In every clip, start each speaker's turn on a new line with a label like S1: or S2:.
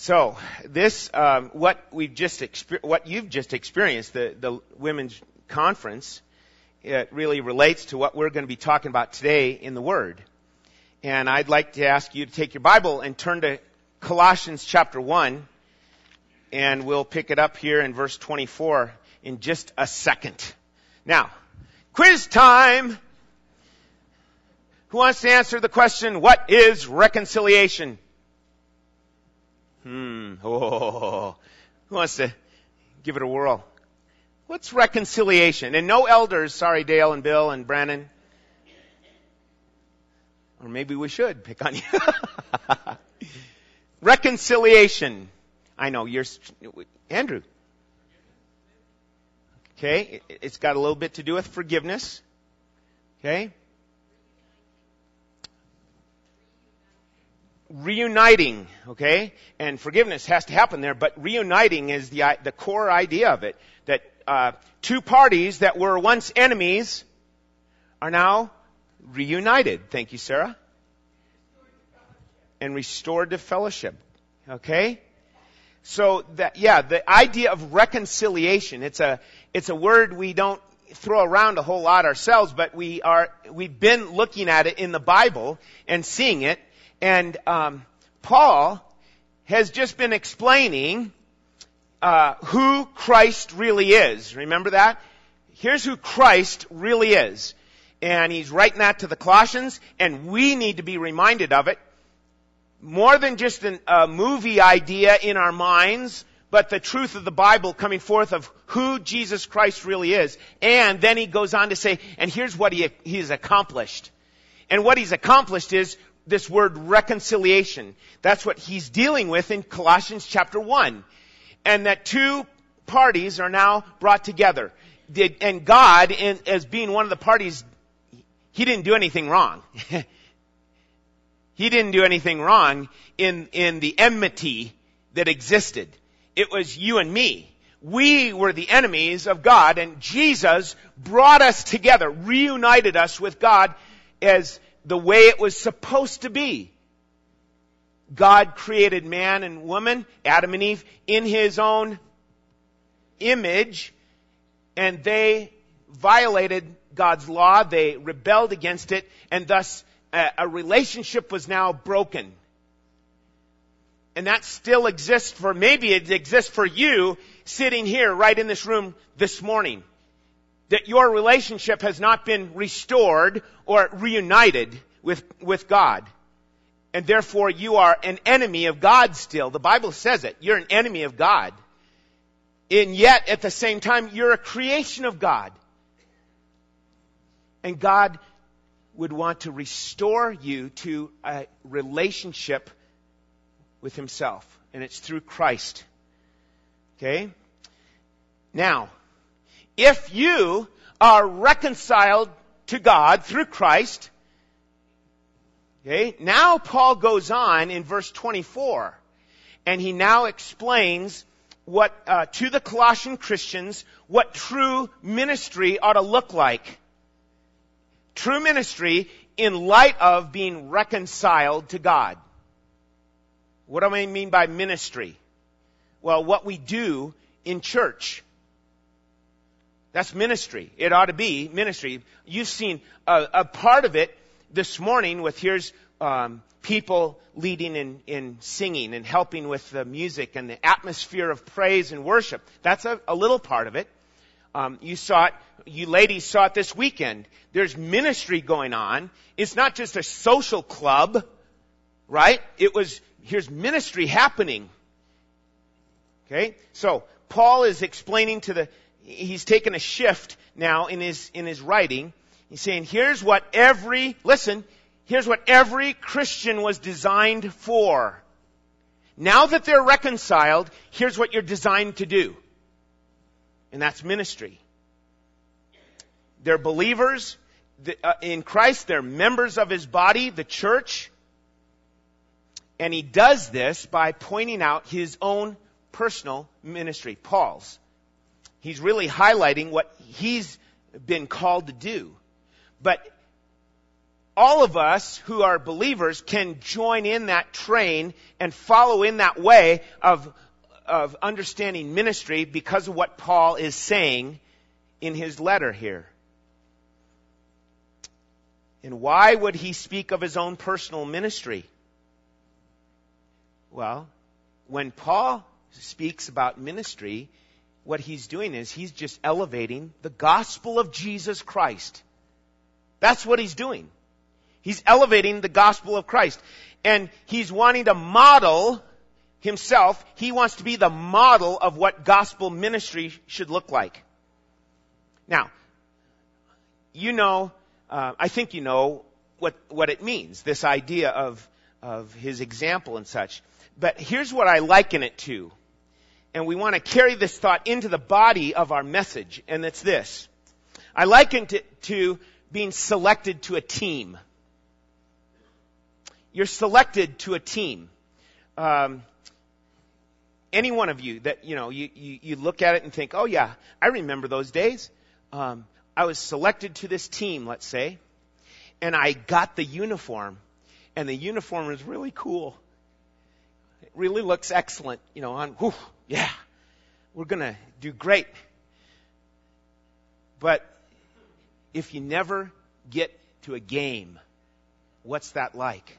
S1: So this, um, what we've just exper- what you've just experienced, the the women's conference, it really relates to what we're going to be talking about today in the Word. And I'd like to ask you to take your Bible and turn to Colossians chapter one, and we'll pick it up here in verse 24 in just a second. Now, quiz time. Who wants to answer the question, what is reconciliation? Hmm. Oh. Who wants to give it a whirl? What's reconciliation? And no elders, sorry, Dale and Bill and Brandon. Or maybe we should pick on you. reconciliation. I know, you're, Andrew. Okay, it's got a little bit to do with forgiveness. Okay? Reuniting, okay? And forgiveness has to happen there, but reuniting is the, the core idea of it. That uh, two parties that were once enemies are now reunited. Thank you, Sarah. And restored to fellowship. Okay? So that, yeah, the idea of reconciliation, it's a, it's a word we don't throw around a whole lot ourselves, but we are, we've been looking at it in the Bible and seeing it and um, Paul has just been explaining uh, who Christ really is. Remember that? Here's who Christ really is. And he's writing that to the Colossians, and we need to be reminded of it. More than just an, a movie idea in our minds, but the truth of the Bible coming forth of who Jesus Christ really is. And then he goes on to say, and here's what he, he's accomplished. And what he's accomplished is this word reconciliation. That's what he's dealing with in Colossians chapter 1. And that two parties are now brought together. And God, as being one of the parties, he didn't do anything wrong. he didn't do anything wrong in, in the enmity that existed. It was you and me. We were the enemies of God and Jesus brought us together, reunited us with God as the way it was supposed to be. God created man and woman, Adam and Eve, in his own image, and they violated God's law, they rebelled against it, and thus a, a relationship was now broken. And that still exists for, maybe it exists for you sitting here right in this room this morning that your relationship has not been restored or reunited with, with God. And therefore you are an enemy of God still. The Bible says it. You're an enemy of God. And yet, at the same time, you're a creation of God. And God would want to restore you to a relationship with Himself. And it's through Christ. Okay? Now, if you are reconciled to God through Christ, okay, now Paul goes on in verse 24, and he now explains what, uh, to the Colossian Christians, what true ministry ought to look like. True ministry in light of being reconciled to God. What do I mean by ministry? Well, what we do in church. That's ministry. It ought to be ministry. You've seen a, a part of it this morning with here's um, people leading in, in singing and helping with the music and the atmosphere of praise and worship. That's a, a little part of it. Um, you saw it. You ladies saw it this weekend. There's ministry going on. It's not just a social club, right? It was here's ministry happening. Okay, so Paul is explaining to the he's taken a shift now in his, in his writing. He's saying, here's what every, listen, here's what every Christian was designed for. Now that they're reconciled, here's what you're designed to do. And that's ministry. They're believers uh, in Christ. They're members of His body, the church. And He does this by pointing out His own personal ministry, Paul's he's really highlighting what he's been called to do. But all of us who are believers can join in that train and follow in that way of, of understanding ministry because of what Paul is saying in his letter here. And why would he speak of his own personal ministry? Well, when Paul speaks about ministry, what he's doing is he's just elevating the gospel of Jesus Christ. That's what he's doing. He's elevating the gospel of Christ. And he's wanting to model himself. He wants to be the model of what gospel ministry should look like. Now, you know, uh, I think you know what, what it means, this idea of, of his example and such. But here's what I liken it to. And we want to carry this thought into the body of our message, and it's this. I liken it to being selected to a team. You're selected to a team. Um, any one of you that, you know, you, you, you, look at it and think, oh yeah, I remember those days. Um, I was selected to this team, let's say, and I got the uniform, and the uniform was really cool. It really looks excellent, you know, on, whew, yeah, we're gonna do great. But if you never get to a game, what's that like?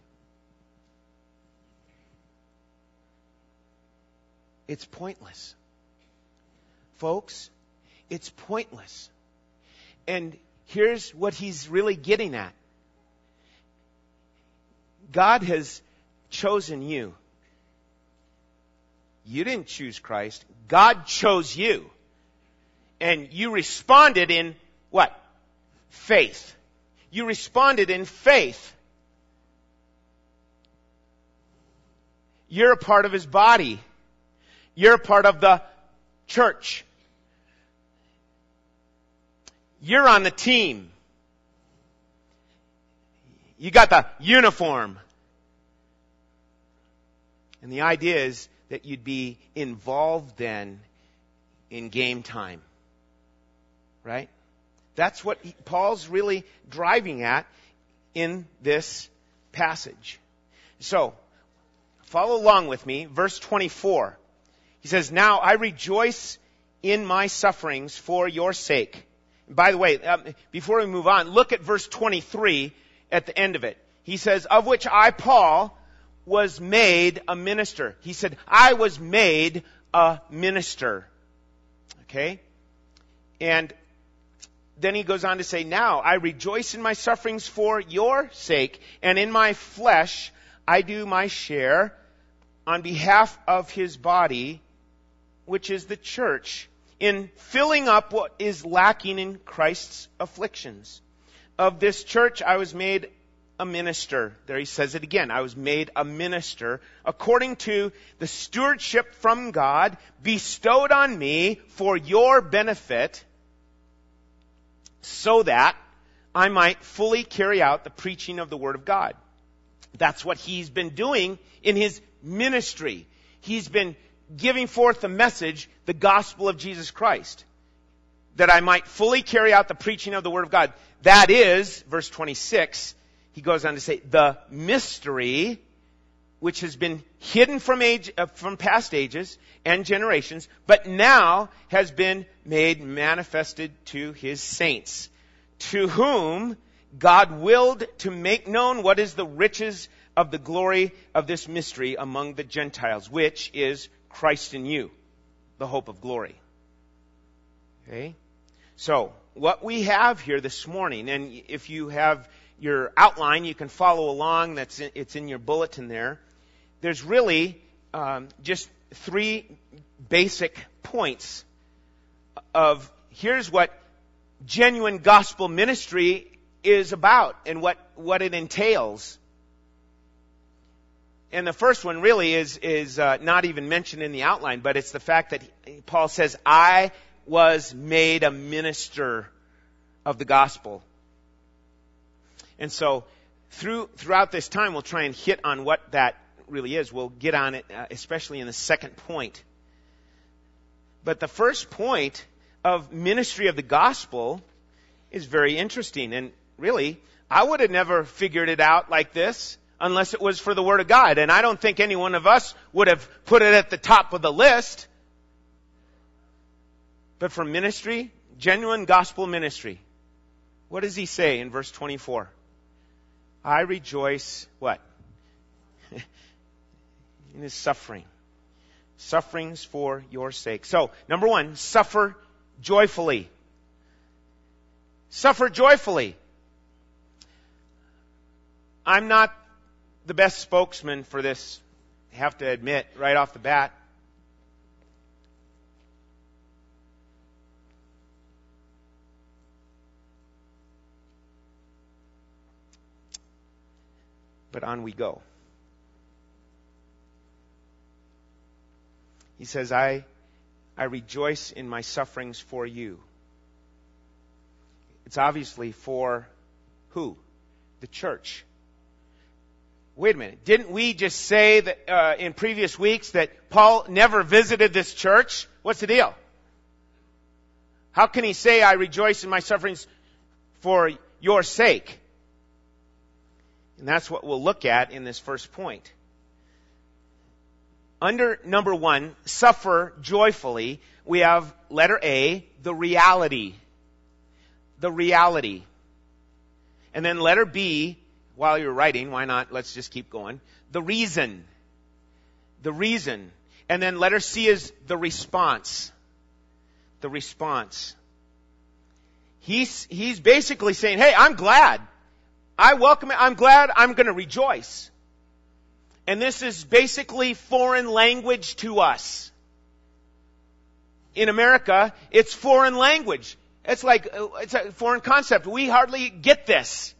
S1: It's pointless. Folks, it's pointless. And here's what he's really getting at. God has chosen you. You didn't choose Christ. God chose you. And you responded in what? Faith. You responded in faith. You're a part of His body. You're a part of the church. You're on the team. You got the uniform. And the idea is that you'd be involved then in game time. Right? That's what Paul's really driving at in this passage. So, follow along with me. Verse 24. He says, Now I rejoice in my sufferings for your sake. By the way, um, before we move on, look at verse 23 at the end of it. He says, Of which I, Paul, was made a minister. He said, I was made a minister. Okay? And then he goes on to say, Now I rejoice in my sufferings for your sake, and in my flesh I do my share on behalf of his body, which is the church, in filling up what is lacking in Christ's afflictions. Of this church I was made a minister. There he says it again. I was made a minister according to the stewardship from God bestowed on me for your benefit so that I might fully carry out the preaching of the Word of God. That's what he's been doing in his ministry. He's been giving forth the message, the gospel of Jesus Christ. That I might fully carry out the preaching of the Word of God. That is, verse 26, he goes on to say, the mystery which has been hidden from age, uh, from past ages and generations, but now has been made manifested to his saints, to whom God willed to make known what is the riches of the glory of this mystery among the Gentiles, which is Christ in you, the hope of glory. Okay? So, what we have here this morning, and if you have your outline, you can follow along. That's in, it's in your bulletin there. There's really um, just three basic points of here's what genuine gospel ministry is about and what, what it entails and the first one really is is uh, not even mentioned in the outline, but it's the fact that Paul says, "I was made a minister of the gospel." And so, through throughout this time, we'll try and hit on what that really is. We'll get on it, uh, especially in the second point. But the first point of ministry of the gospel is very interesting, and really, I would have never figured it out like this unless it was for the Word of God. And I don't think any one of us would have put it at the top of the list. But for ministry, genuine gospel ministry, what does he say in verse 24? I rejoice, what? in his suffering. Sufferings for your sake. So, number one, suffer joyfully. Suffer joyfully. I'm not the best spokesman for this, I have to admit, right off the bat. But on we go. He says, I, I rejoice in my sufferings for you. It's obviously for who? The church. Wait a minute. Didn't we just say that uh, in previous weeks that Paul never visited this church? What's the deal? How can he say, I rejoice in my sufferings for your sake? And that's what we'll look at in this first point under number one, suffer joyfully, we have letter A, the reality. The reality. And then letter B, while you're writing, why not? Let's just keep going. The reason. The reason. And then letter C is the response. The response. He's, he's basically saying, hey, I'm glad. I welcome it. I'm glad. I'm going to rejoice. And this is basically foreign language to us. In America, it's foreign language. It's like, it's a foreign concept. We hardly get this.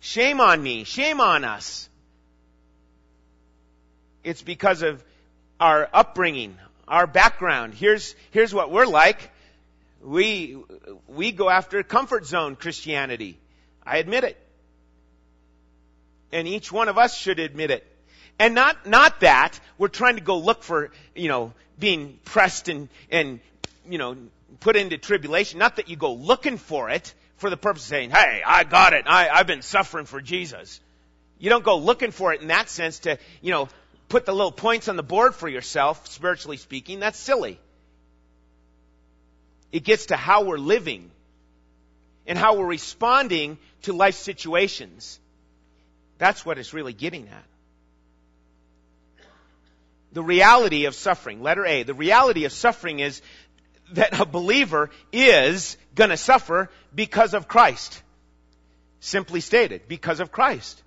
S1: Shame on me. Shame on us. It's because of our upbringing, our background. Here's, here's what we're like. We, we go after comfort zone Christianity. I admit it. And each one of us should admit it. And not, not that we're trying to go look for, you know, being pressed and, and, you know, put into tribulation. Not that you go looking for it for the purpose of saying, hey, I got it. I, I've been suffering for Jesus. You don't go looking for it in that sense to, you know, put the little points on the board for yourself, spiritually speaking. That's silly. It gets to how we're living and how we're responding to life situations. That's what it's really getting at the reality of suffering. Letter A. The reality of suffering is that a believer is gonna suffer because of Christ. Simply stated, because of Christ.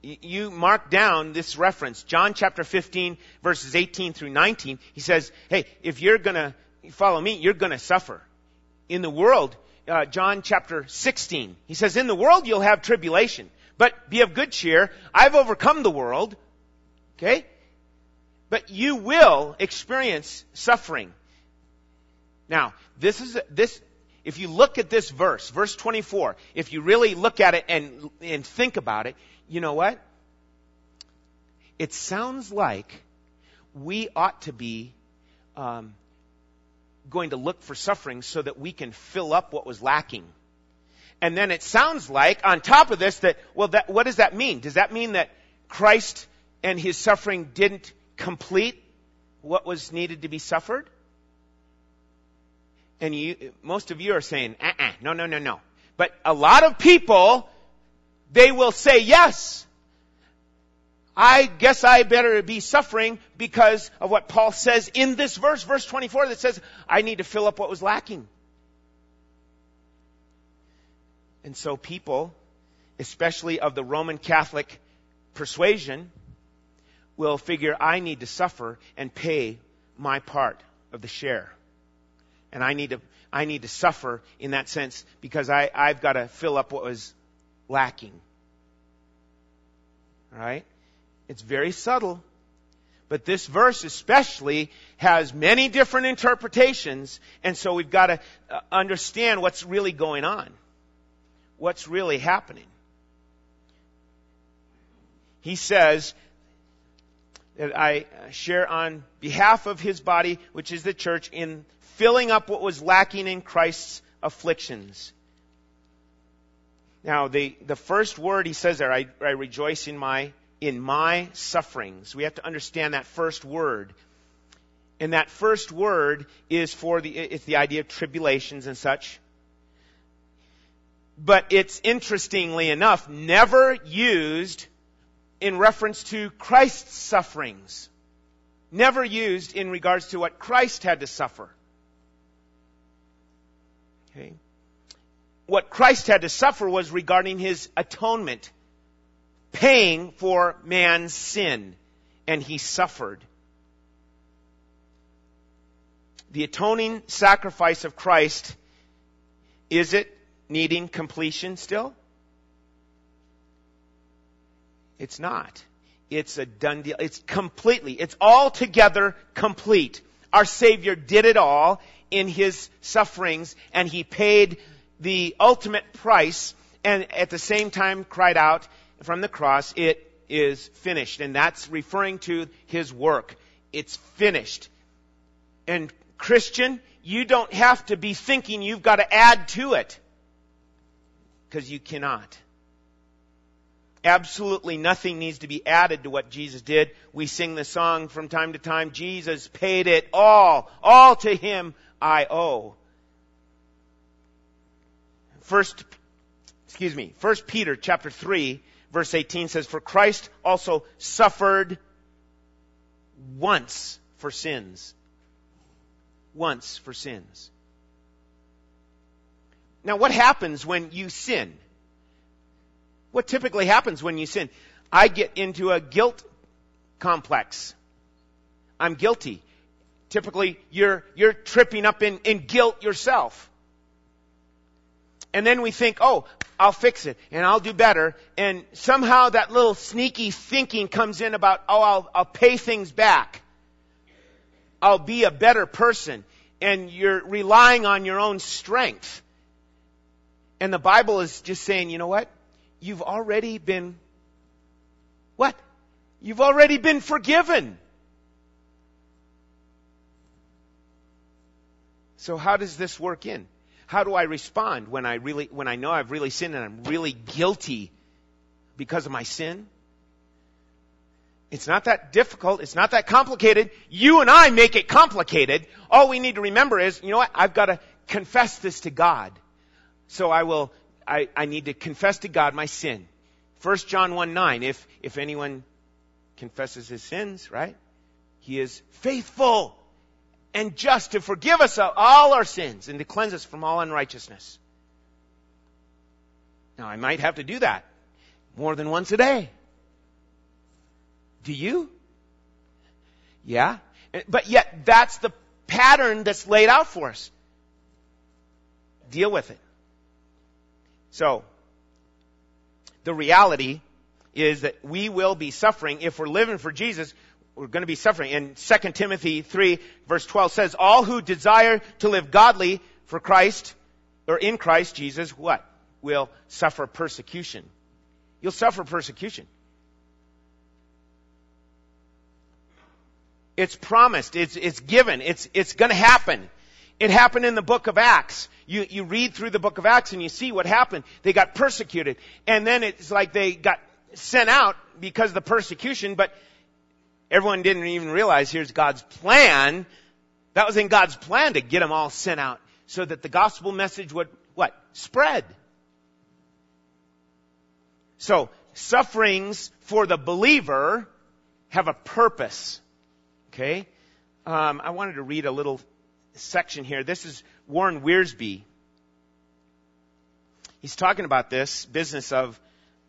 S1: You mark down this reference, John chapter 15 verses 18 through 19. He says, hey, if you're gonna follow me, you're gonna suffer. In the world, uh, John chapter 16, he says, in the world you'll have tribulation, but be of good cheer. I've overcome the world. Okay? But you will experience suffering. Now, this is, this, if you look at this verse, verse 24, if you really look at it and, and think about it, you know what? It sounds like we ought to be um, going to look for suffering so that we can fill up what was lacking. And then it sounds like, on top of this, that, well, that, what does that mean? Does that mean that Christ and his suffering didn't complete what was needed to be suffered? And you, most of you are saying, uh-uh, no, no, no, no. But a lot of people, they will say yes. I guess I better be suffering because of what Paul says in this verse, verse 24, that says, I need to fill up what was lacking. And so people, especially of the Roman Catholic persuasion, will figure I need to suffer and pay my part of the share. And I need to, I need to suffer in that sense because I, I've got to fill up what was lacking. Right? It's very subtle. But this verse especially has many different interpretations, and so we've got to uh, understand what's really going on. What's really happening. He says, that I share on behalf of his body, which is the church, in filling up what was lacking in Christ's afflictions. Now, the, the first word he says there, I, I rejoice in my, in my sufferings. We have to understand that first word. And that first word is for the, it's the idea of tribulations and such. But it's interestingly enough never used in reference to Christ's sufferings. Never used in regards to what Christ had to suffer. Okay. What Christ had to suffer was regarding his atonement, paying for man's sin, and he suffered. The atoning sacrifice of Christ, is it needing completion still? It's not. It's a done deal. It's completely, it's altogether complete. Our Savior did it all in His sufferings and He paid the ultimate price and at the same time cried out from the cross, it is finished. And that's referring to His work. It's finished. And Christian, you don't have to be thinking you've got to add to it. Because you cannot. Absolutely nothing needs to be added to what Jesus did. We sing the song from time to time, Jesus paid it all. All to Him I owe. First, excuse me, First Peter chapter 3 verse 18 says, For Christ also suffered once for sins. Once for sins. Now what happens when you sin? What typically happens when you sin? I get into a guilt complex. I'm guilty. Typically, you're, you're tripping up in, in guilt yourself. And then we think, oh, I'll fix it and I'll do better. And somehow that little sneaky thinking comes in about, oh, I'll, I'll pay things back. I'll be a better person. And you're relying on your own strength. And the Bible is just saying, you know what? you've already been what? You've already been forgiven. So how does this work in? How do I respond when I really when I know I've really sinned and I'm really guilty because of my sin? It's not that difficult. It's not that complicated. You and I make it complicated. All we need to remember is, you know what? I've got to confess this to God. So I will I, I need to confess to God my sin. 1 John 1 9, if, if anyone confesses his sins, right? He is faithful and just to forgive us all our sins and to cleanse us from all unrighteousness. Now, I might have to do that more than once a day. Do you? Yeah. But yet, that's the pattern that's laid out for us. Deal with it. So, the reality is that we will be suffering if we're living for Jesus. We're going to be suffering. And 2 Timothy 3 verse 12 says, all who desire to live godly for Christ or in Christ Jesus, what? Will suffer persecution. You'll suffer persecution. It's promised. It's, it's given. It's, it's gonna happen. It happened in the book of Acts. You, you read through the book of Acts and you see what happened. They got persecuted. And then it's like they got sent out because of the persecution, but everyone didn't even realize here's God's plan. That was in God's plan to get them all sent out so that the gospel message would, what? Spread. So, sufferings for the believer have a purpose. Okay? Um, I wanted to read a little section here. This is Warren Wiersbe. He's talking about this business of,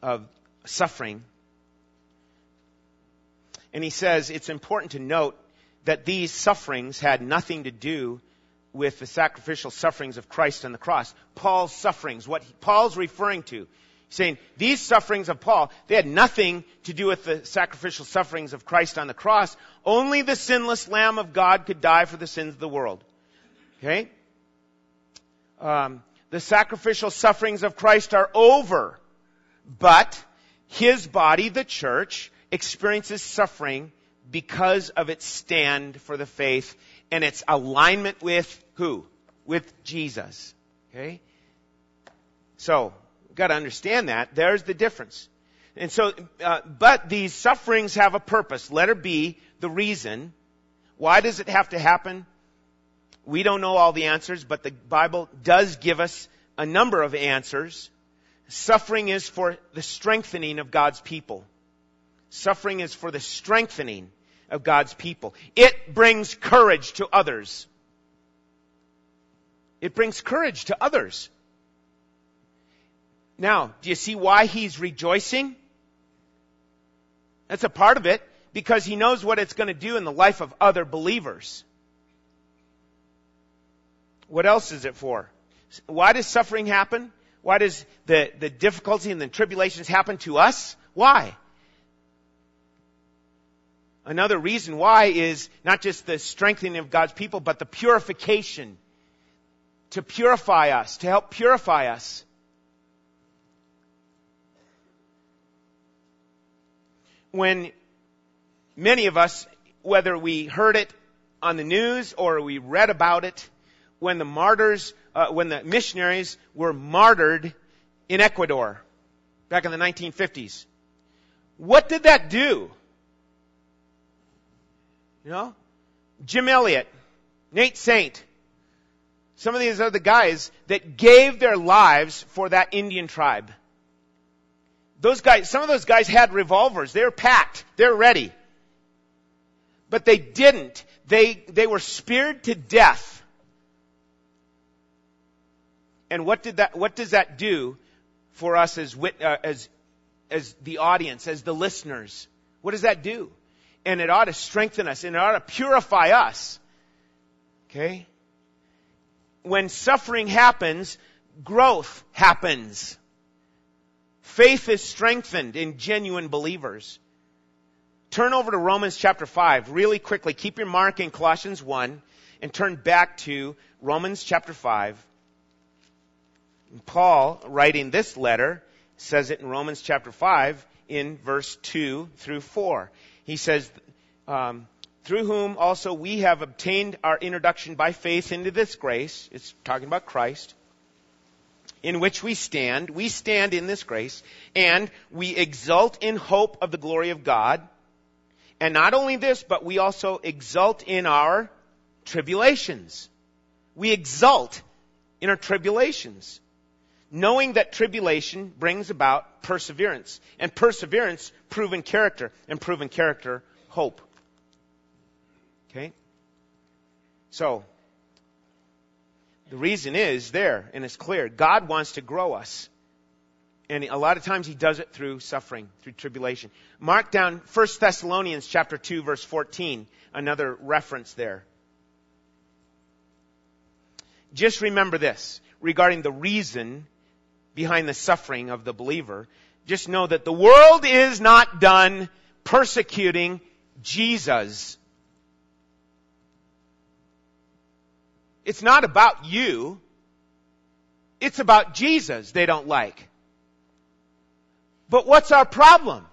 S1: of suffering. And he says it's important to note that these sufferings had nothing to do with the sacrificial sufferings of Christ on the cross. Paul's sufferings, what Paul's referring to, saying these sufferings of Paul, they had nothing to do with the sacrificial sufferings of Christ on the cross. Only the sinless Lamb of God could die for the sins of the world. Okay? Um, the sacrificial sufferings of Christ are over, but his body, the church, experiences suffering because of its stand for the faith and its alignment with who? With Jesus. Okay? So, We've got to understand that. There's the difference. And so, uh, but these sufferings have a purpose. Letter B, the reason. Why does it have to happen? We don't know all the answers, but the Bible does give us a number of answers. Suffering is for the strengthening of God's people. Suffering is for the strengthening of God's people. It brings courage to others. It brings courage to others. Now, do you see why he's rejoicing? That's a part of it because he knows what it's going to do in the life of other believers. What else is it for? Why does suffering happen? Why does the, the difficulty and the tribulations happen to us? Why? Another reason why is not just the strengthening of God's people, but the purification. To purify us, to help purify us. When many of us, whether we heard it on the news or we read about it, when the martyrs, uh, when the missionaries were martyred in Ecuador back in the 1950s. What did that do? You know? Jim Elliot, Nate Saint, some of these the guys that gave their lives for that Indian tribe. Those guys, some of those guys had revolvers. They were packed. They're ready. But they didn't. They, they were speared to death. And what did that, what does that do for us as, uh, as, as the audience, as the listeners? What does that do? And it ought to strengthen us and it ought to purify us. Okay? When suffering happens, growth happens. Faith is strengthened in genuine believers. Turn over to Romans chapter 5 really quickly. Keep your mark in Colossians 1 and turn back to Romans chapter 5. Paul, writing this letter, says it in Romans chapter 5 in verse 2 through 4 he says, um, through whom also we have obtained our introduction by faith into this grace. It's talking about Christ. In which we stand. We stand in this grace. And we exult in hope of the glory of God. And not only this, but we also exult in our tribulations. We exult in our tribulations. Knowing that tribulation brings about perseverance. And perseverance, proven character. And proven character, hope. Okay? So, the reason is there, and it's clear. God wants to grow us. And a lot of times he does it through suffering, through tribulation. Mark down 1 Thessalonians chapter 2 verse 14, another reference there. Just remember this regarding the reason behind the suffering of the believer. Just know that the world is not done persecuting Jesus. It's not about you. It's about Jesus they don't like. But what's our problem?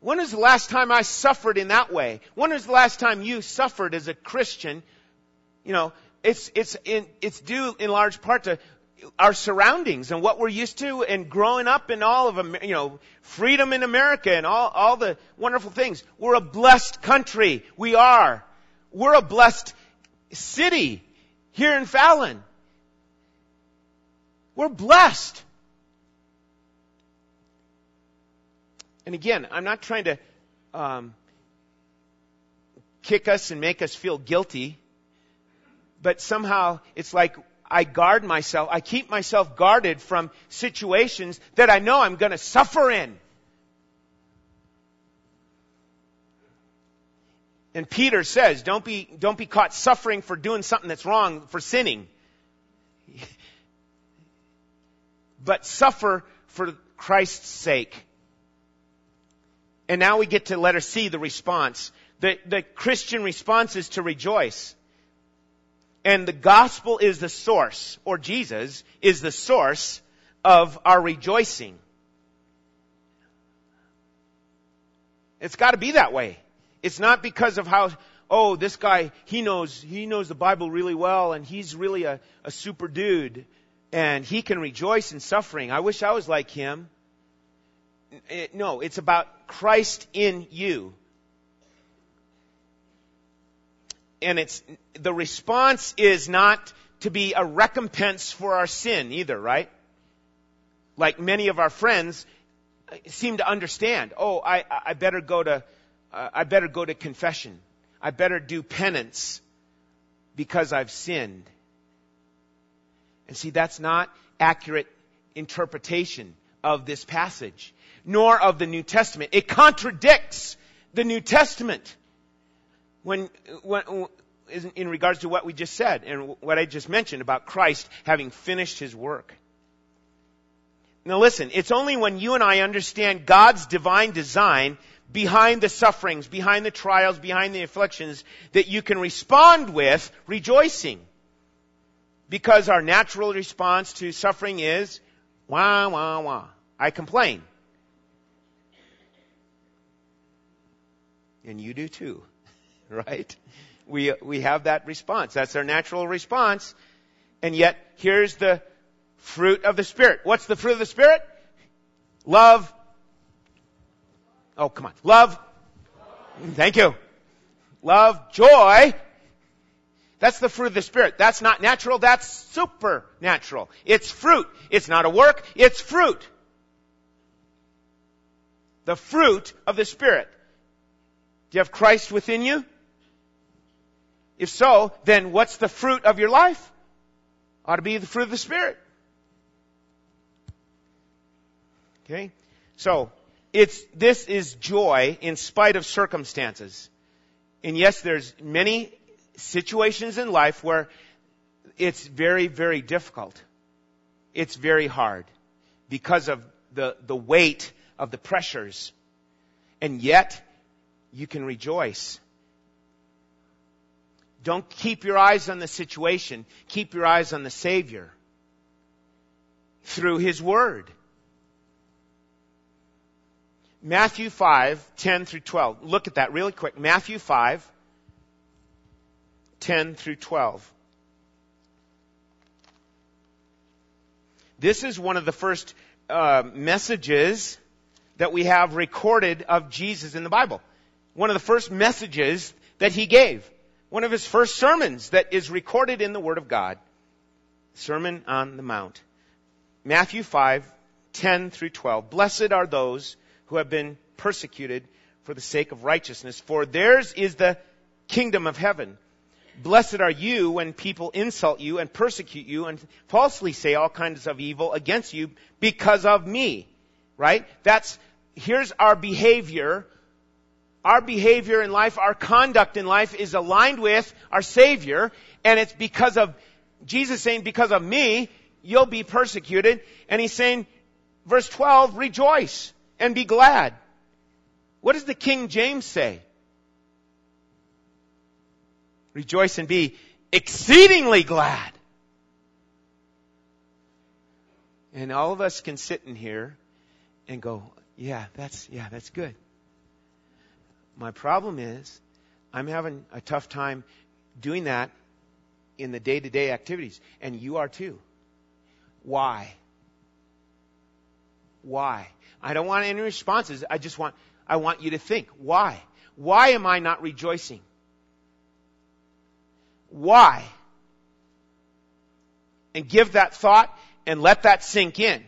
S1: When was the last time I suffered in that way? When was the last time you suffered as a Christian? You know, it's, it's, in, it's due in large part to our surroundings and what we're used to and growing up in all of, you know, freedom in America and all, all the wonderful things. We're a blessed country. We are. We're a blessed city here in Fallon. We're blessed. And again, I'm not trying to um, kick us and make us feel guilty, but somehow it's like I guard myself, I keep myself guarded from situations that I know I'm going to suffer in. And Peter says, don't be, don't be caught suffering for doing something that's wrong, for sinning. but suffer for Christ's sake. And now we get to letter C, the response. The, the Christian response is to rejoice. And the gospel is the source, or Jesus is the source of our rejoicing. It's got to be that way. It's not because of how, oh, this guy, he knows, he knows the Bible really well and he's really a, a super dude and he can rejoice in suffering. I wish I was like him. It, no, it's about Christ in you. And it's, the response is not to be a recompense for our sin either, right? Like many of our friends seem to understand. Oh, I, I better go to, uh, I better go to confession. I better do penance because I've sinned. And see, that's not accurate interpretation of this passage, nor of the New Testament. It contradicts the New Testament when, when, in regards to what we just said and what I just mentioned about Christ having finished his work. Now listen, it's only when you and I understand God's divine design behind the sufferings, behind the trials, behind the afflictions, that you can respond with rejoicing. Because our natural response to suffering is, wah, wah, wah. I complain. And you do too, right? We, we have that response. That's our natural response. And yet, here's the fruit of the Spirit. What's the fruit of the Spirit? Love. Oh, come on. Love. Thank you. Love, joy. That's the fruit of the Spirit. That's not natural, that's supernatural. It's fruit. It's not a work, it's fruit. The fruit of the Spirit. Do you have Christ within you? If so, then what's the fruit of your life? Ought to be the fruit of the Spirit. Okay? So, it's, this is joy in spite of circumstances. And yes, there's many situations in life where it's very, very difficult. It's very hard because of the, the weight of the pressures. And yet, you can rejoice. Don't keep your eyes on the situation. Keep your eyes on the Savior through His Word. Matthew 5, 10 through 12. Look at that really quick. Matthew 5, 10 through 12. This is one of the first uh, messages that we have recorded of Jesus in the Bible. One of the first messages that he gave. One of his first sermons that is recorded in the Word of God. Sermon on the Mount. Matthew 5, 10 through 12. Blessed are those who have been persecuted for the sake of righteousness, for theirs is the kingdom of heaven. Blessed are you when people insult you and persecute you and falsely say all kinds of evil against you because of me. Right? That's, here's our behavior. Our behavior in life, our conduct in life is aligned with our Savior, and it's because of, Jesus saying, because of me, you'll be persecuted. And He's saying, verse 12, rejoice and be glad. What does the King James say? Rejoice and be exceedingly glad. And all of us can sit in here and go, yeah, that's, yeah, that's good. My problem is, I'm having a tough time doing that in the day to day activities. And you are too. Why? Why? I don't want any responses. I just want, I want you to think. Why? Why am I not rejoicing? Why? And give that thought and let that sink in.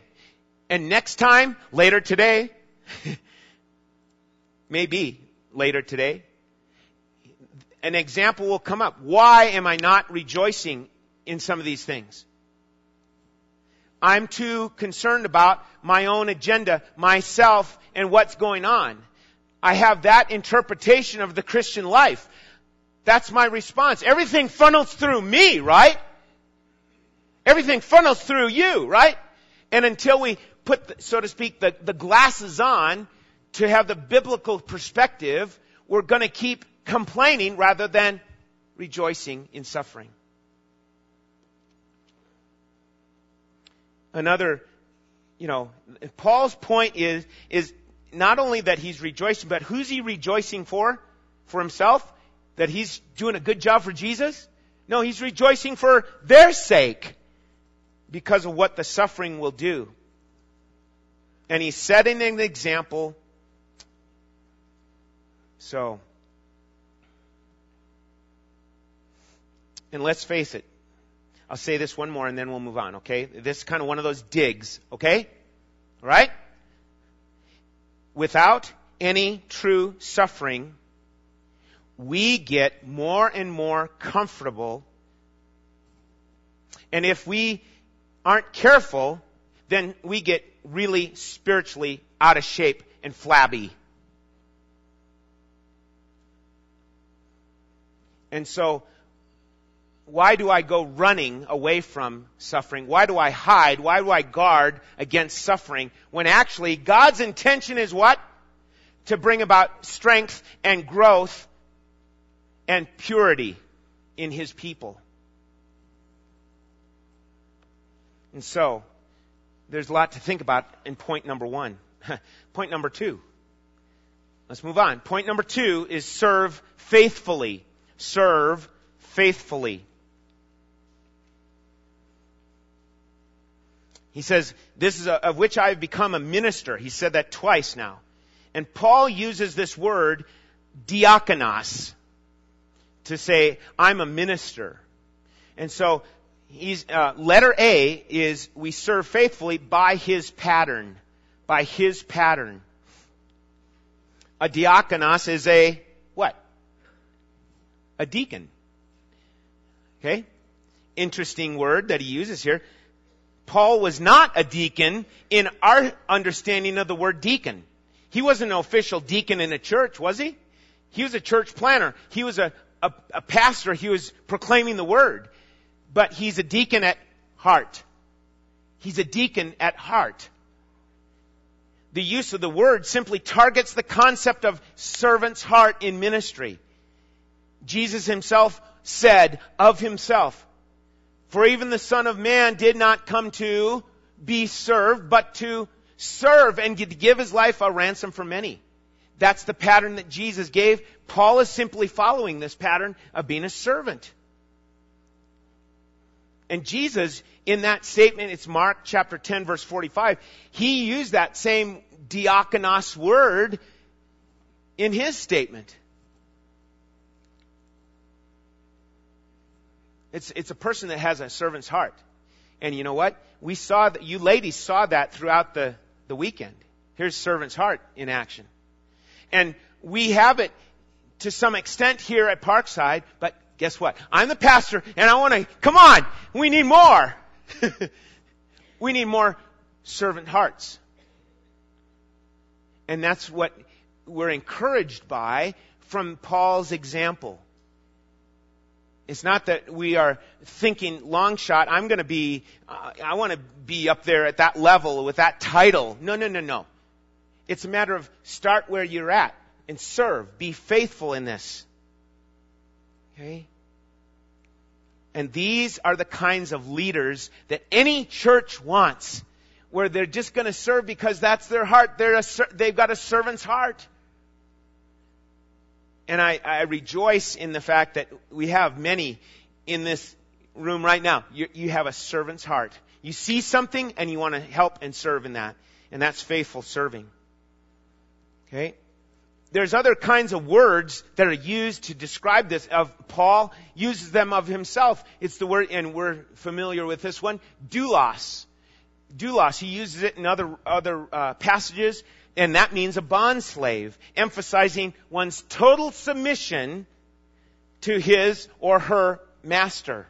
S1: And next time, later today, maybe later today, an example will come up. Why am I not rejoicing in some of these things? I'm too concerned about my own agenda, myself, and what's going on. I have that interpretation of the Christian life. That's my response. Everything funnels through me, right? Everything funnels through you, right? And until we put, so to speak, the, the glasses on to have the biblical perspective, we're gonna keep complaining rather than rejoicing in suffering. another, you know, Paul's point is, is not only that he's rejoicing, but who's he rejoicing for? For himself? That he's doing a good job for Jesus? No, he's rejoicing for their sake. because of what the suffering will do. And he's setting an example. So, and let's face it, I'll say this one more and then we'll move on, okay? This is kind of one of those digs, okay? Alright? Without any true suffering, we get more and more comfortable. And if we aren't careful, then we get really spiritually out of shape and flabby. And so, why do I go running away from suffering? Why do I hide? Why do I guard against suffering? When actually God's intention is what? To bring about strength and growth and purity in His people. And so, there's a lot to think about in point number one. point number two. Let's move on. Point number two is serve faithfully. Serve faithfully. He says, this is a, of which I have become a minister. He said that twice now. And Paul uses this word, diakonos, to say, I'm a minister. And so, uh, letter A is we serve faithfully by his pattern. By his pattern. A diakonos is a? A deacon. Okay? Interesting word that he uses here. Paul was not a deacon in our understanding of the word deacon. He wasn't an official deacon in a church, was he? He was a church planner. He was a, a, a pastor. He was proclaiming the word. But he's a deacon at heart. He's a deacon at heart. The use of the word simply targets the concept of servant's heart in ministry. Jesus himself said of himself, for even the Son of Man did not come to be served, but to serve and to give his life a ransom for many. That's the pattern that Jesus gave. Paul is simply following this pattern of being a servant. And Jesus, in that statement, it's Mark chapter 10 verse 45, he used that same diakonos word in his statement. It's, it's a person that has a servant's heart. And you know what? We saw that, you ladies saw that throughout the, the weekend. Here's servant's heart in action. And we have it to some extent here at Parkside, but guess what? I'm the pastor and I want to, come on, we need more. we need more servant hearts. And that's what we're encouraged by from Paul's example. It's not that we are thinking long shot, I'm going to be, uh, I want to be up there at that level with that title. No, no, no, no. It's a matter of start where you're at and serve. Be faithful in this. Okay? And these are the kinds of leaders that any church wants, where they're just going to serve because that's their heart. They're a, they've got a servant's heart. And I, I rejoice in the fact that we have many in this room right now. You, you have a servant's heart. You see something and you want to help and serve in that. And that's faithful serving. Okay? There's other kinds of words that are used to describe this. Of Paul uses them of himself. It's the word, and we're familiar with this one, doulos. Doulos. He uses it in other other uh, passages and that means a bond slave, emphasizing one's total submission to his or her master.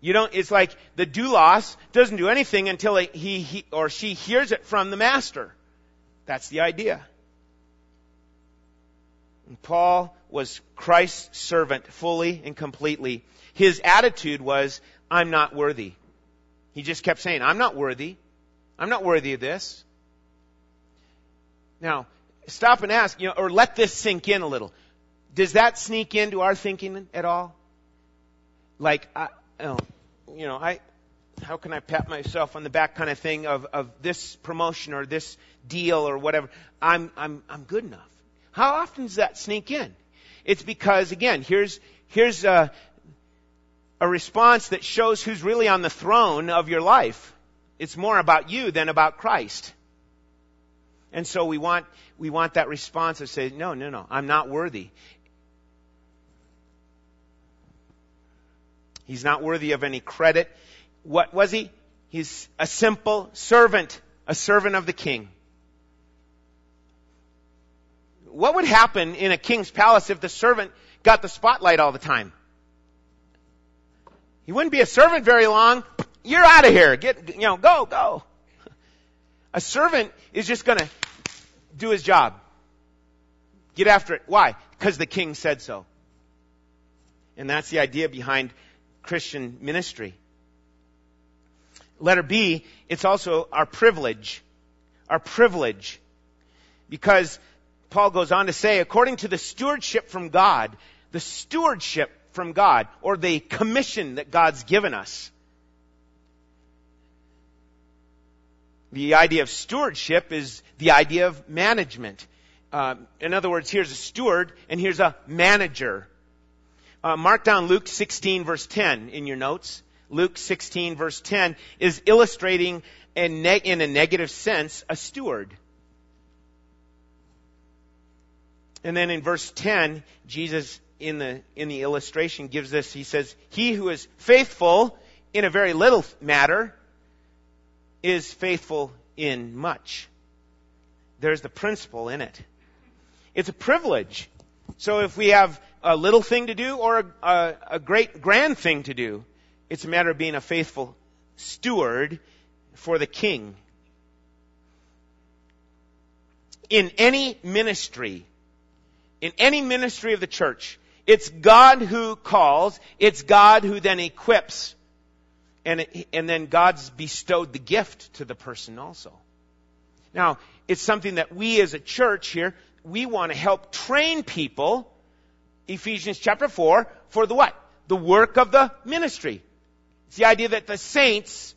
S1: You don't, it's like the doulos doesn't do anything until he, he or she hears it from the master. That's the idea. And Paul was Christ's servant fully and completely. His attitude was, I'm not worthy. He just kept saying, I'm not worthy. I'm not worthy of this. Now, stop and ask, you know, or let this sink in a little. Does that sneak into our thinking at all? Like, I, you know, I, how can I pat myself on the back kind of thing of, of this promotion or this deal or whatever? I'm, I'm, I'm good enough. How often does that sneak in? It's because, again, here's, here's, uh, a response that shows who's really on the throne of your life. It's more about you than about Christ. And so we want, we want that response of say, no, no, no, I'm not worthy. He's not worthy of any credit. What was he? He's a simple servant, a servant of the king. What would happen in a king's palace if the servant got the spotlight all the time? He wouldn't be a servant very long. You're out of here. Get, you know, go, go. A servant is just gonna do his job. Get after it. Why? Because the king said so. And that's the idea behind Christian ministry. Letter B, it's also our privilege. Our privilege. Because Paul goes on to say, according to the stewardship from God, the stewardship from God, or the commission that God's given us. The idea of stewardship is the idea of management. Uh, in other words, here's a steward and here's a manager. Uh, mark down Luke 16 verse 10 in your notes. Luke 16 verse 10 is illustrating in, ne- in a negative sense a steward. And then in verse 10, Jesus in the, in the illustration gives this, he says, He who is faithful in a very little matter is faithful in much. There's the principle in it. It's a privilege. So if we have a little thing to do or a, a, a great grand thing to do, it's a matter of being a faithful steward for the king. In any ministry, in any ministry of the church, it's God who calls, it's God who then equips, and, and then God's bestowed the gift to the person also. Now, it's something that we as a church here, we want to help train people, Ephesians chapter 4, for the what? The work of the ministry. It's the idea that the saints,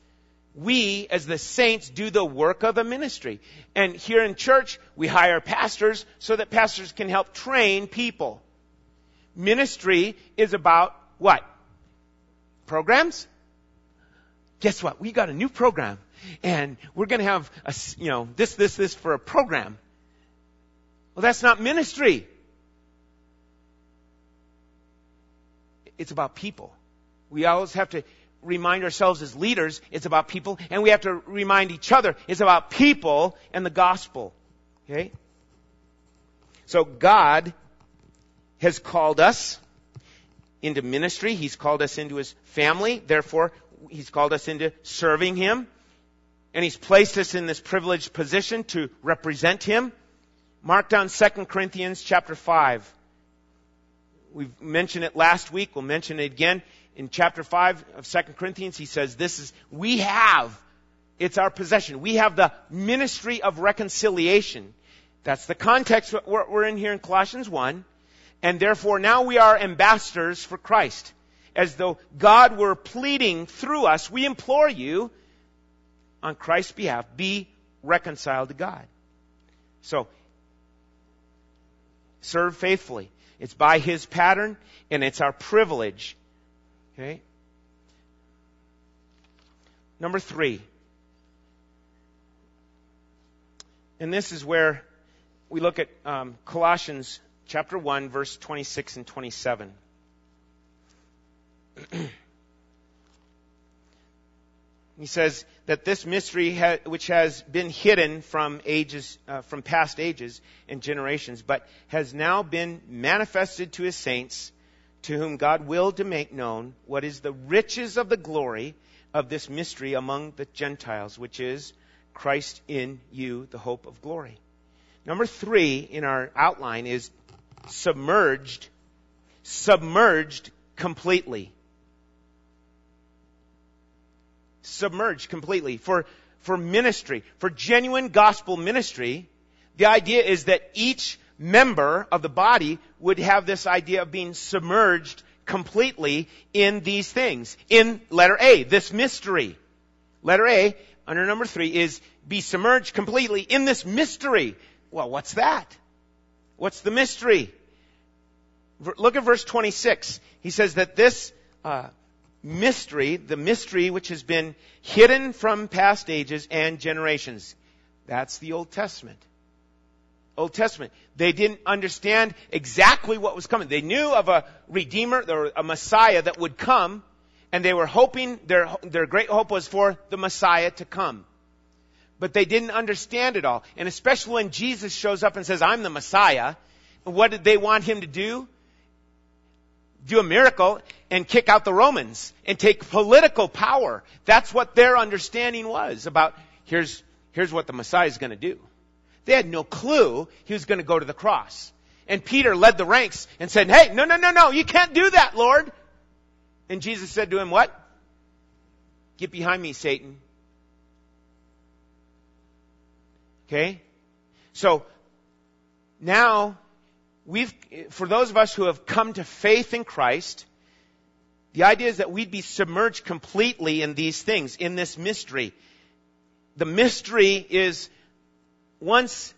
S1: we as the saints do the work of the ministry. And here in church, we hire pastors so that pastors can help train people. Ministry is about what? Programs? Guess what? We got a new program and we're going to have a, you know, this, this, this for a program. Well, that's not ministry. It's about people. We always have to remind ourselves as leaders, it's about people, and we have to remind each other, it's about people and the gospel. Okay? So God has called us into ministry. He's called us into His family. Therefore, He's called us into serving Him. And He's placed us in this privileged position to represent Him. Mark down 2 Corinthians chapter 5. We've mentioned it last week. We'll mention it again in chapter 5 of 2 Corinthians, he says, this is, we have, it's our possession. We have the ministry of reconciliation. That's the context we're in here in Colossians 1. And therefore now we are ambassadors for Christ. As though God were pleading through us, we implore you, on Christ's behalf, be reconciled to God. So, serve faithfully. It's by His pattern, and it's our privilege Okay? Number three. And this is where we look at um, Colossians chapter 1, verse 26 and 27. he says that this mystery, ha- which has been hidden from ages, uh, from past ages and generations, but has now been manifested to his saints to whom God willed to make known what is the riches of the glory of this mystery among the Gentiles, which is Christ in you, the hope of glory. Number three in our outline is submerged, submerged completely. Submerged completely. For, for ministry, for genuine gospel ministry, the idea is that each member of the body would have this idea of being submerged completely in these things. In letter A, this mystery. Letter A, under number three, is be submerged completely in this mystery. Well, what's that? What's the mystery? Look at verse 26. He says that this, uh, mystery, the mystery which has been hidden from past ages and generations. That's the Old Testament. Old Testament. They didn't understand exactly what was coming. They knew of a Redeemer, or a Messiah that would come, and they were hoping, their, their great hope was for the Messiah to come. But they didn't understand it all. And especially when Jesus shows up and says, I'm the Messiah, what did they want him to do? Do a miracle and kick out the Romans and take political power. That's what their understanding was about here's, here's what the Messiah is going to do. They had no clue he was going to go to the cross. And Peter led the ranks and said, Hey, no, no, no, no, you can't do that, Lord. And Jesus said to him, What? Get behind me, Satan. Okay? So, now, we've, for those of us who have come to faith in Christ, the idea is that we'd be submerged completely in these things, in this mystery. The mystery is once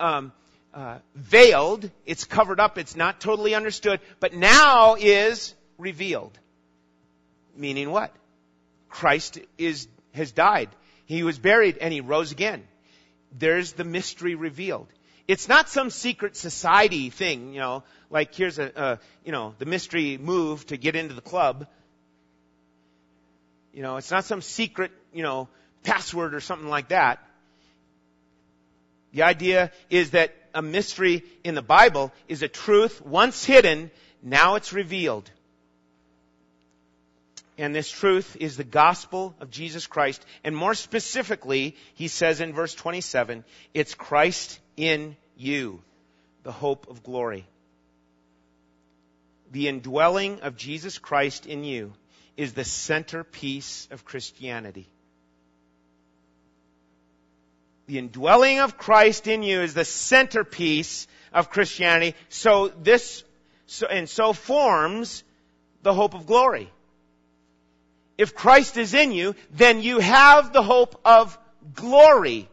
S1: um, uh, veiled, it's covered up, it's not totally understood, but now is revealed. Meaning what? Christ is has died. He was buried and he rose again. There's the mystery revealed. It's not some secret society thing, you know, like here's a, a you know, the mystery move to get into the club. You know, it's not some secret, you know, password or something like that. The idea is that a mystery in the Bible is a truth once hidden, now it's revealed. And this truth is the gospel of Jesus Christ. And more specifically, he says in verse 27, it's Christ in you, the hope of glory. The indwelling of Jesus Christ in you is the centerpiece of Christianity the indwelling of Christ in you is the centerpiece of Christianity. So this, so, and so forms the hope of glory. If Christ is in you, then you have the hope of glory.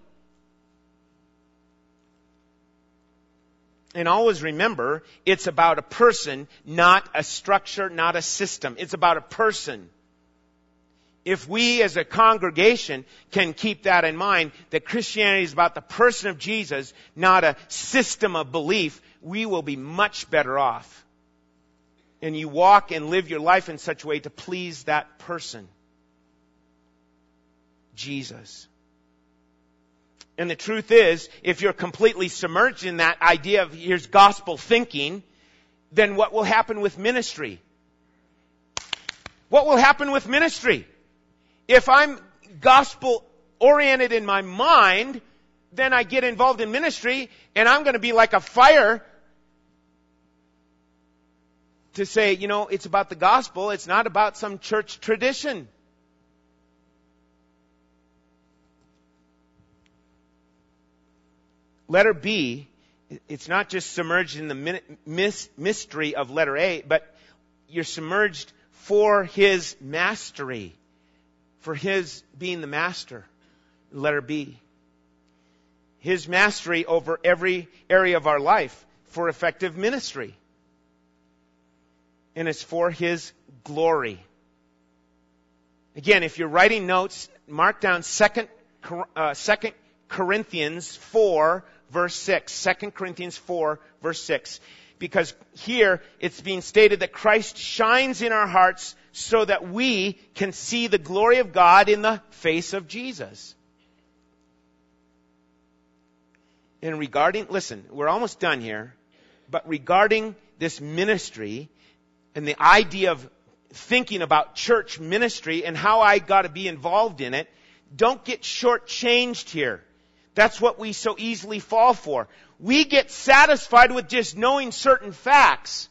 S1: And always remember, it's about a person, not a structure, not a system. It's about a person if we as a congregation can keep that in mind, that Christianity is about the person of Jesus, not a system of belief, we will be much better off. And you walk and live your life in such a way to please that person. Jesus. And the truth is, if you're completely submerged in that idea of here's gospel thinking, then what will happen with ministry? What will happen with ministry? If I'm gospel oriented in my mind, then I get involved in ministry and I'm going to be like a fire to say, you know, it's about the gospel. It's not about some church tradition. Letter B, it's not just submerged in the mystery of letter A, but you're submerged for his mastery for his being the master. Letter B. His mastery over every area of our life for effective ministry. And it's for his glory. Again, if you're writing notes, mark down second, uh, second Corinthians 4 verse 6. 2 Corinthians 4 verse 6. Because here it's being stated that Christ shines in our hearts so that we can see the glory of God in the face of Jesus. And regarding, listen, we're almost done here, but regarding this ministry and the idea of thinking about church ministry and how I got to be involved in it, don't get shortchanged here. That's what we so easily fall for. We get satisfied with just knowing certain facts.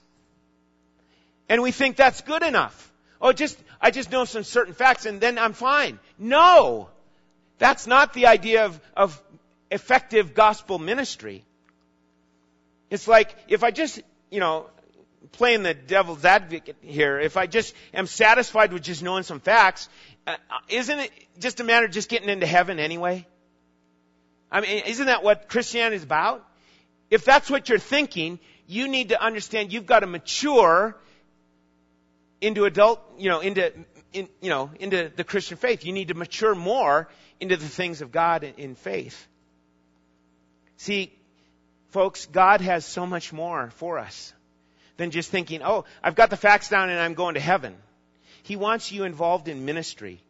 S1: And we think that's good enough. Oh, just, I just know some certain facts and then I'm fine. No! That's not the idea of, of effective gospel ministry. It's like, if I just, you know, playing the devil's advocate here, if I just am satisfied with just knowing some facts, uh, isn't it just a matter of just getting into heaven anyway? I mean, isn't that what Christianity is about? If that's what you're thinking, you need to understand you've got to mature into adult, you know, into, in, you know, into the Christian faith. You need to mature more into the things of God in, in faith. See, folks, God has so much more for us than just thinking, oh, I've got the facts down and I'm going to heaven. He wants you involved in ministry.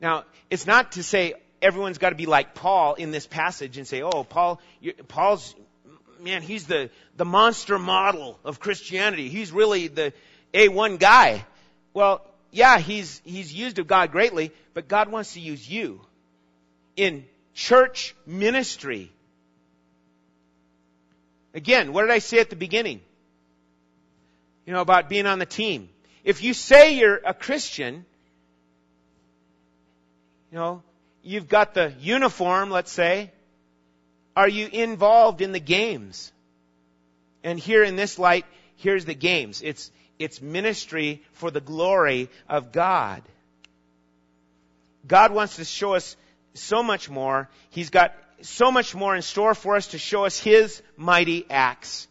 S1: Now, it's not to say everyone's got to be like Paul in this passage and say, oh, Paul, Paul's, man, he's the, the monster model of Christianity. He's really the A1 guy. Well, yeah, he's, he's used of God greatly, but God wants to use you in church ministry. Again, what did I say at the beginning? You know, about being on the team. If you say you're a Christian, you know, you've got the uniform, let's say. Are you involved in the games? And here in this light, here's the games. It's, it's ministry for the glory of God. God wants to show us so much more. He's got so much more in store for us to show us His mighty acts.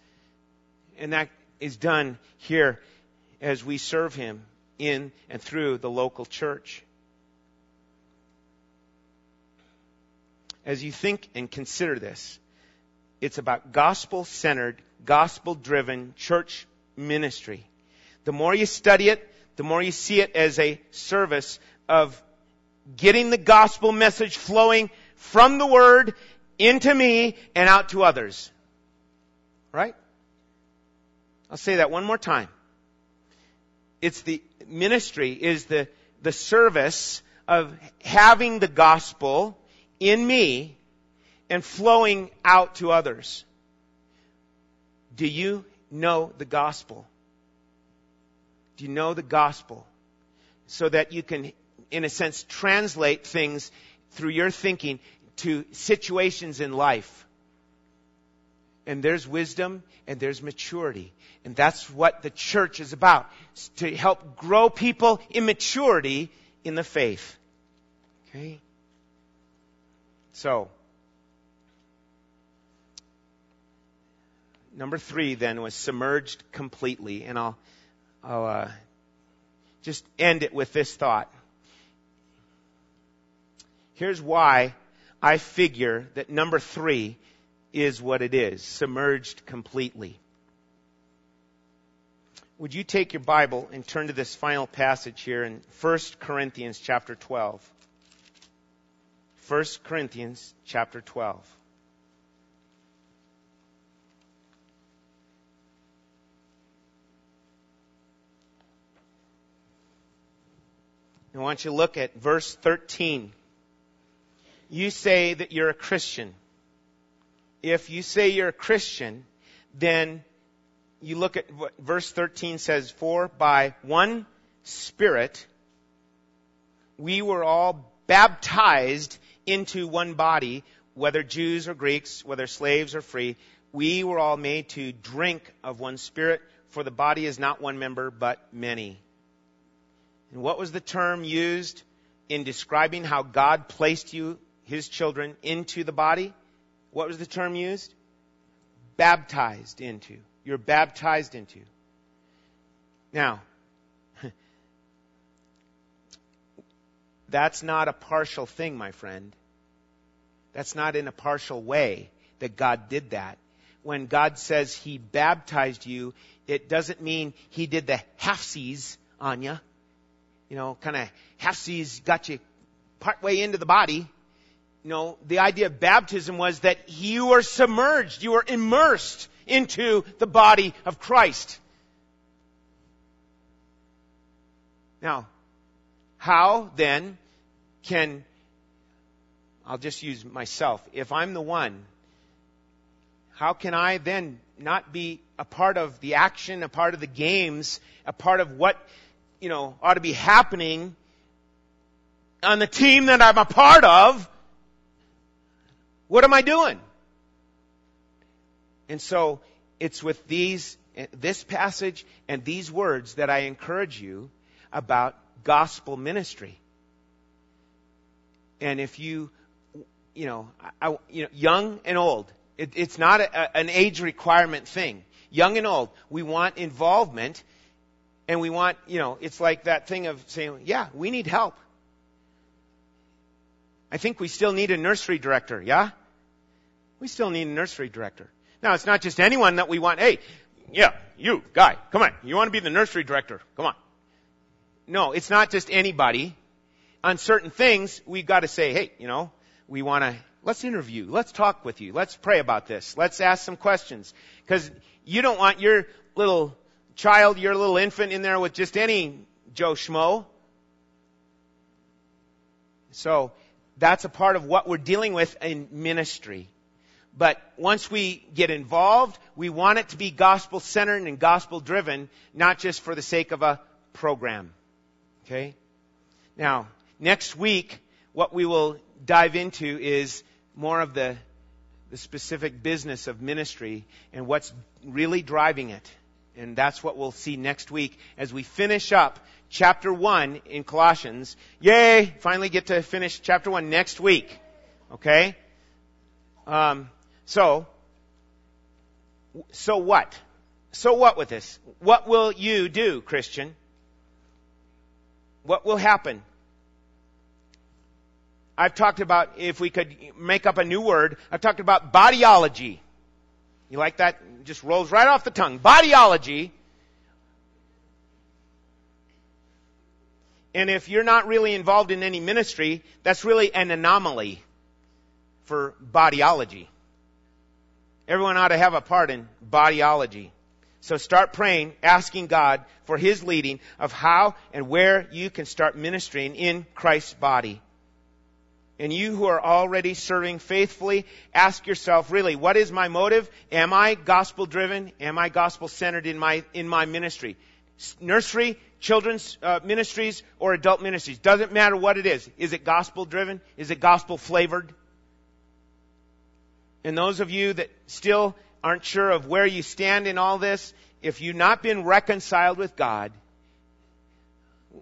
S1: And that is done here as we serve Him in and through the local church. As you think and consider this, it's about gospel centered, gospel driven church ministry. The more you study it, the more you see it as a service of getting the gospel message flowing from the word into me and out to others. Right? I'll say that one more time. It's the ministry is the, the service of having the gospel in me and flowing out to others. Do you know the gospel? Do you know the gospel? So that you can, in a sense, translate things through your thinking to situations in life. And there's wisdom and there's maturity. And that's what the church is about. To help grow people in maturity in the faith. Okay? So, number three then was submerged completely. And I'll, I'll uh, just end it with this thought. Here's why I figure that number three is what it is submerged completely. Would you take your Bible and turn to this final passage here in 1 Corinthians chapter 12? 1 Corinthians chapter 12. I want you to look at verse 13. You say that you're a Christian. If you say you're a Christian, then you look at what verse 13 says, For by one Spirit we were all baptized into one body, whether Jews or Greeks, whether slaves or free. We were all made to drink of one Spirit, for the body is not one member, but many. And what was the term used in describing how God placed you, His children, into the body? What was the term used? Baptized into. You're baptized into. Now, that's not a partial thing, my friend. That's not in a partial way that God did that. When God says He baptized you, it doesn't mean He did the halfsies on you you know, kind of half-seas got you part way into the body. Know, the idea of baptism was that you are submerged, you are immersed into the body of Christ. Now, how then can, I'll just use myself, if I'm the one, how can I then not be a part of the action, a part of the games, a part of what you know, ought to be happening on the team that I'm a part of, what am I doing? And so it's with these, this passage and these words that I encourage you about gospel ministry. And if you, you know, I, you know, young and old, it, it's not a, an age requirement thing. Young and old, we want involvement And we want, you know, it's like that thing of saying, yeah, we need help. I think we still need a nursery director, yeah? We still need a nursery director. Now, it's not just anyone that we want, hey, yeah, you, guy, come on, you want to be the nursery director, come on. No, it's not just anybody. On certain things, we've got to say, hey, you know, we want to, let's interview, let's talk with you, let's pray about this, let's ask some questions. Because you don't want your little child, your little infant in there with just any Joe Schmo. So, that's a part of what we're dealing with in ministry. But once we get involved, we want it to be gospel centered and gospel driven, not just for the sake of a program. Okay? Now, next week, what we will dive into is more of the, the specific business of ministry and what's really driving it. And that's what we'll see next week as we finish up chapter 1 in Colossians. Yay! Finally get to finish chapter 1 next week. Okay? Um, so, so what? So what with this? What will you do, Christian? What will happen? I've talked about, if we could make up a new word, I've talked about bodyology. You like that? It just rolls right off the tongue. Bodyology. And if you're not really involved in any ministry, that's really an anomaly for bodyology. Everyone ought to have a part in bodyology. So start praying, asking God for His leading of how and where you can start ministering in Christ's body. And you who are already serving faithfully, ask yourself, really, what is my motive? Am I gospel driven? Am I gospel centered in my, in my ministry? Nursery, children's uh, ministries, or adult ministries. Doesn't matter what it is. Is it gospel driven? Is it gospel flavored? And those of you that still aren't sure of where you stand in all this, if you've not been reconciled with God,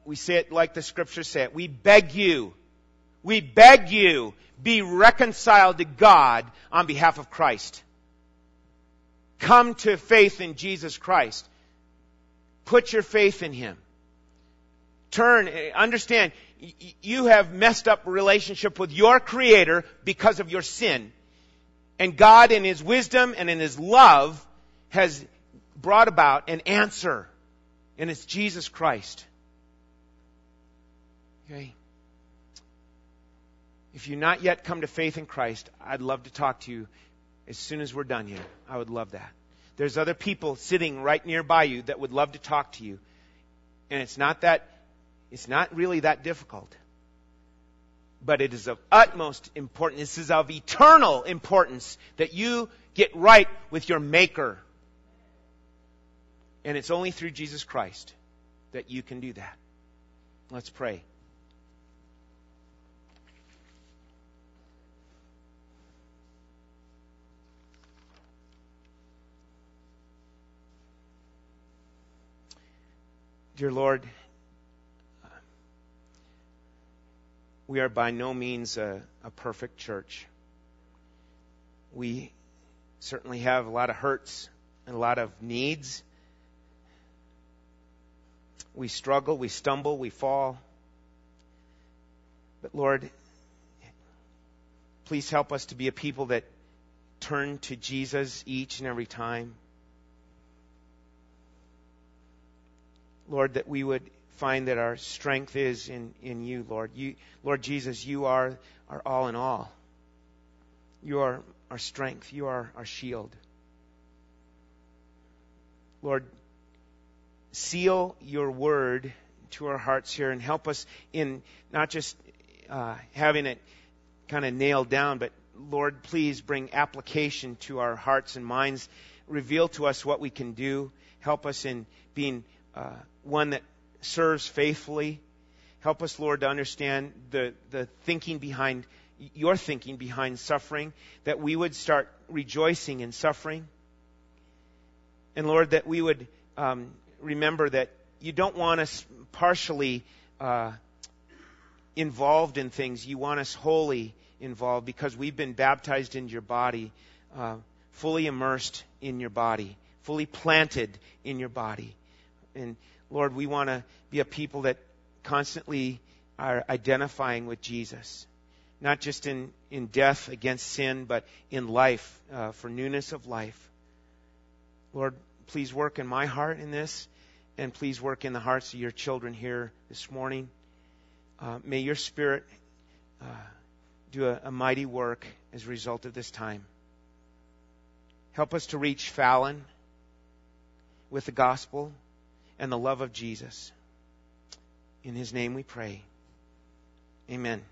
S1: we say it like the scriptures say it. We beg you, we beg you, be reconciled to God on behalf of Christ. Come to faith in Jesus Christ. Put your faith in Him. Turn, understand, you have messed up relationship with your Creator because of your sin. And God in His wisdom and in His love has brought about an answer. And it's Jesus Christ. Okay? If you've not yet come to faith in Christ, I'd love to talk to you as soon as we're done here. I would love that. There's other people sitting right nearby you that would love to talk to you. And it's not that, it's not really that difficult but it is of utmost importance. This is of eternal importance that you get right with your Maker. And it's only through Jesus Christ that you can do that. Let's pray. Dear Lord, we are by no means a, a perfect church. We certainly have a lot of hurts and a lot of needs. We struggle, we stumble, we fall. But Lord, please help us to be a people that turn to Jesus each and every time. Lord, that we would find that our strength is in, in you, Lord. You, Lord Jesus, you are our all in all. You are our strength. You are our shield. Lord, seal your word to our hearts here and help us in not just uh, having it kind of nailed down, but Lord, please bring application to our hearts and minds. Reveal to us what we can do. Help us in being uh, one that serves faithfully. Help us, Lord, to understand the, the thinking behind, your thinking behind suffering, that we would start rejoicing in suffering. And Lord, that we would um, remember that you don't want us partially uh, involved in things. You want us wholly involved because we've been baptized into your body, uh, fully immersed in your body, fully planted in your body. And Lord, we want to be a people that constantly are identifying with Jesus, not just in, in death against sin, but in life, uh, for newness of life. Lord, please work in my heart in this, and please work in the hearts of your children here this morning. Uh, may your Spirit uh, do a, a mighty work as a result of this time. Help us to reach Fallon with the gospel and the love of Jesus. In his name we pray. Amen.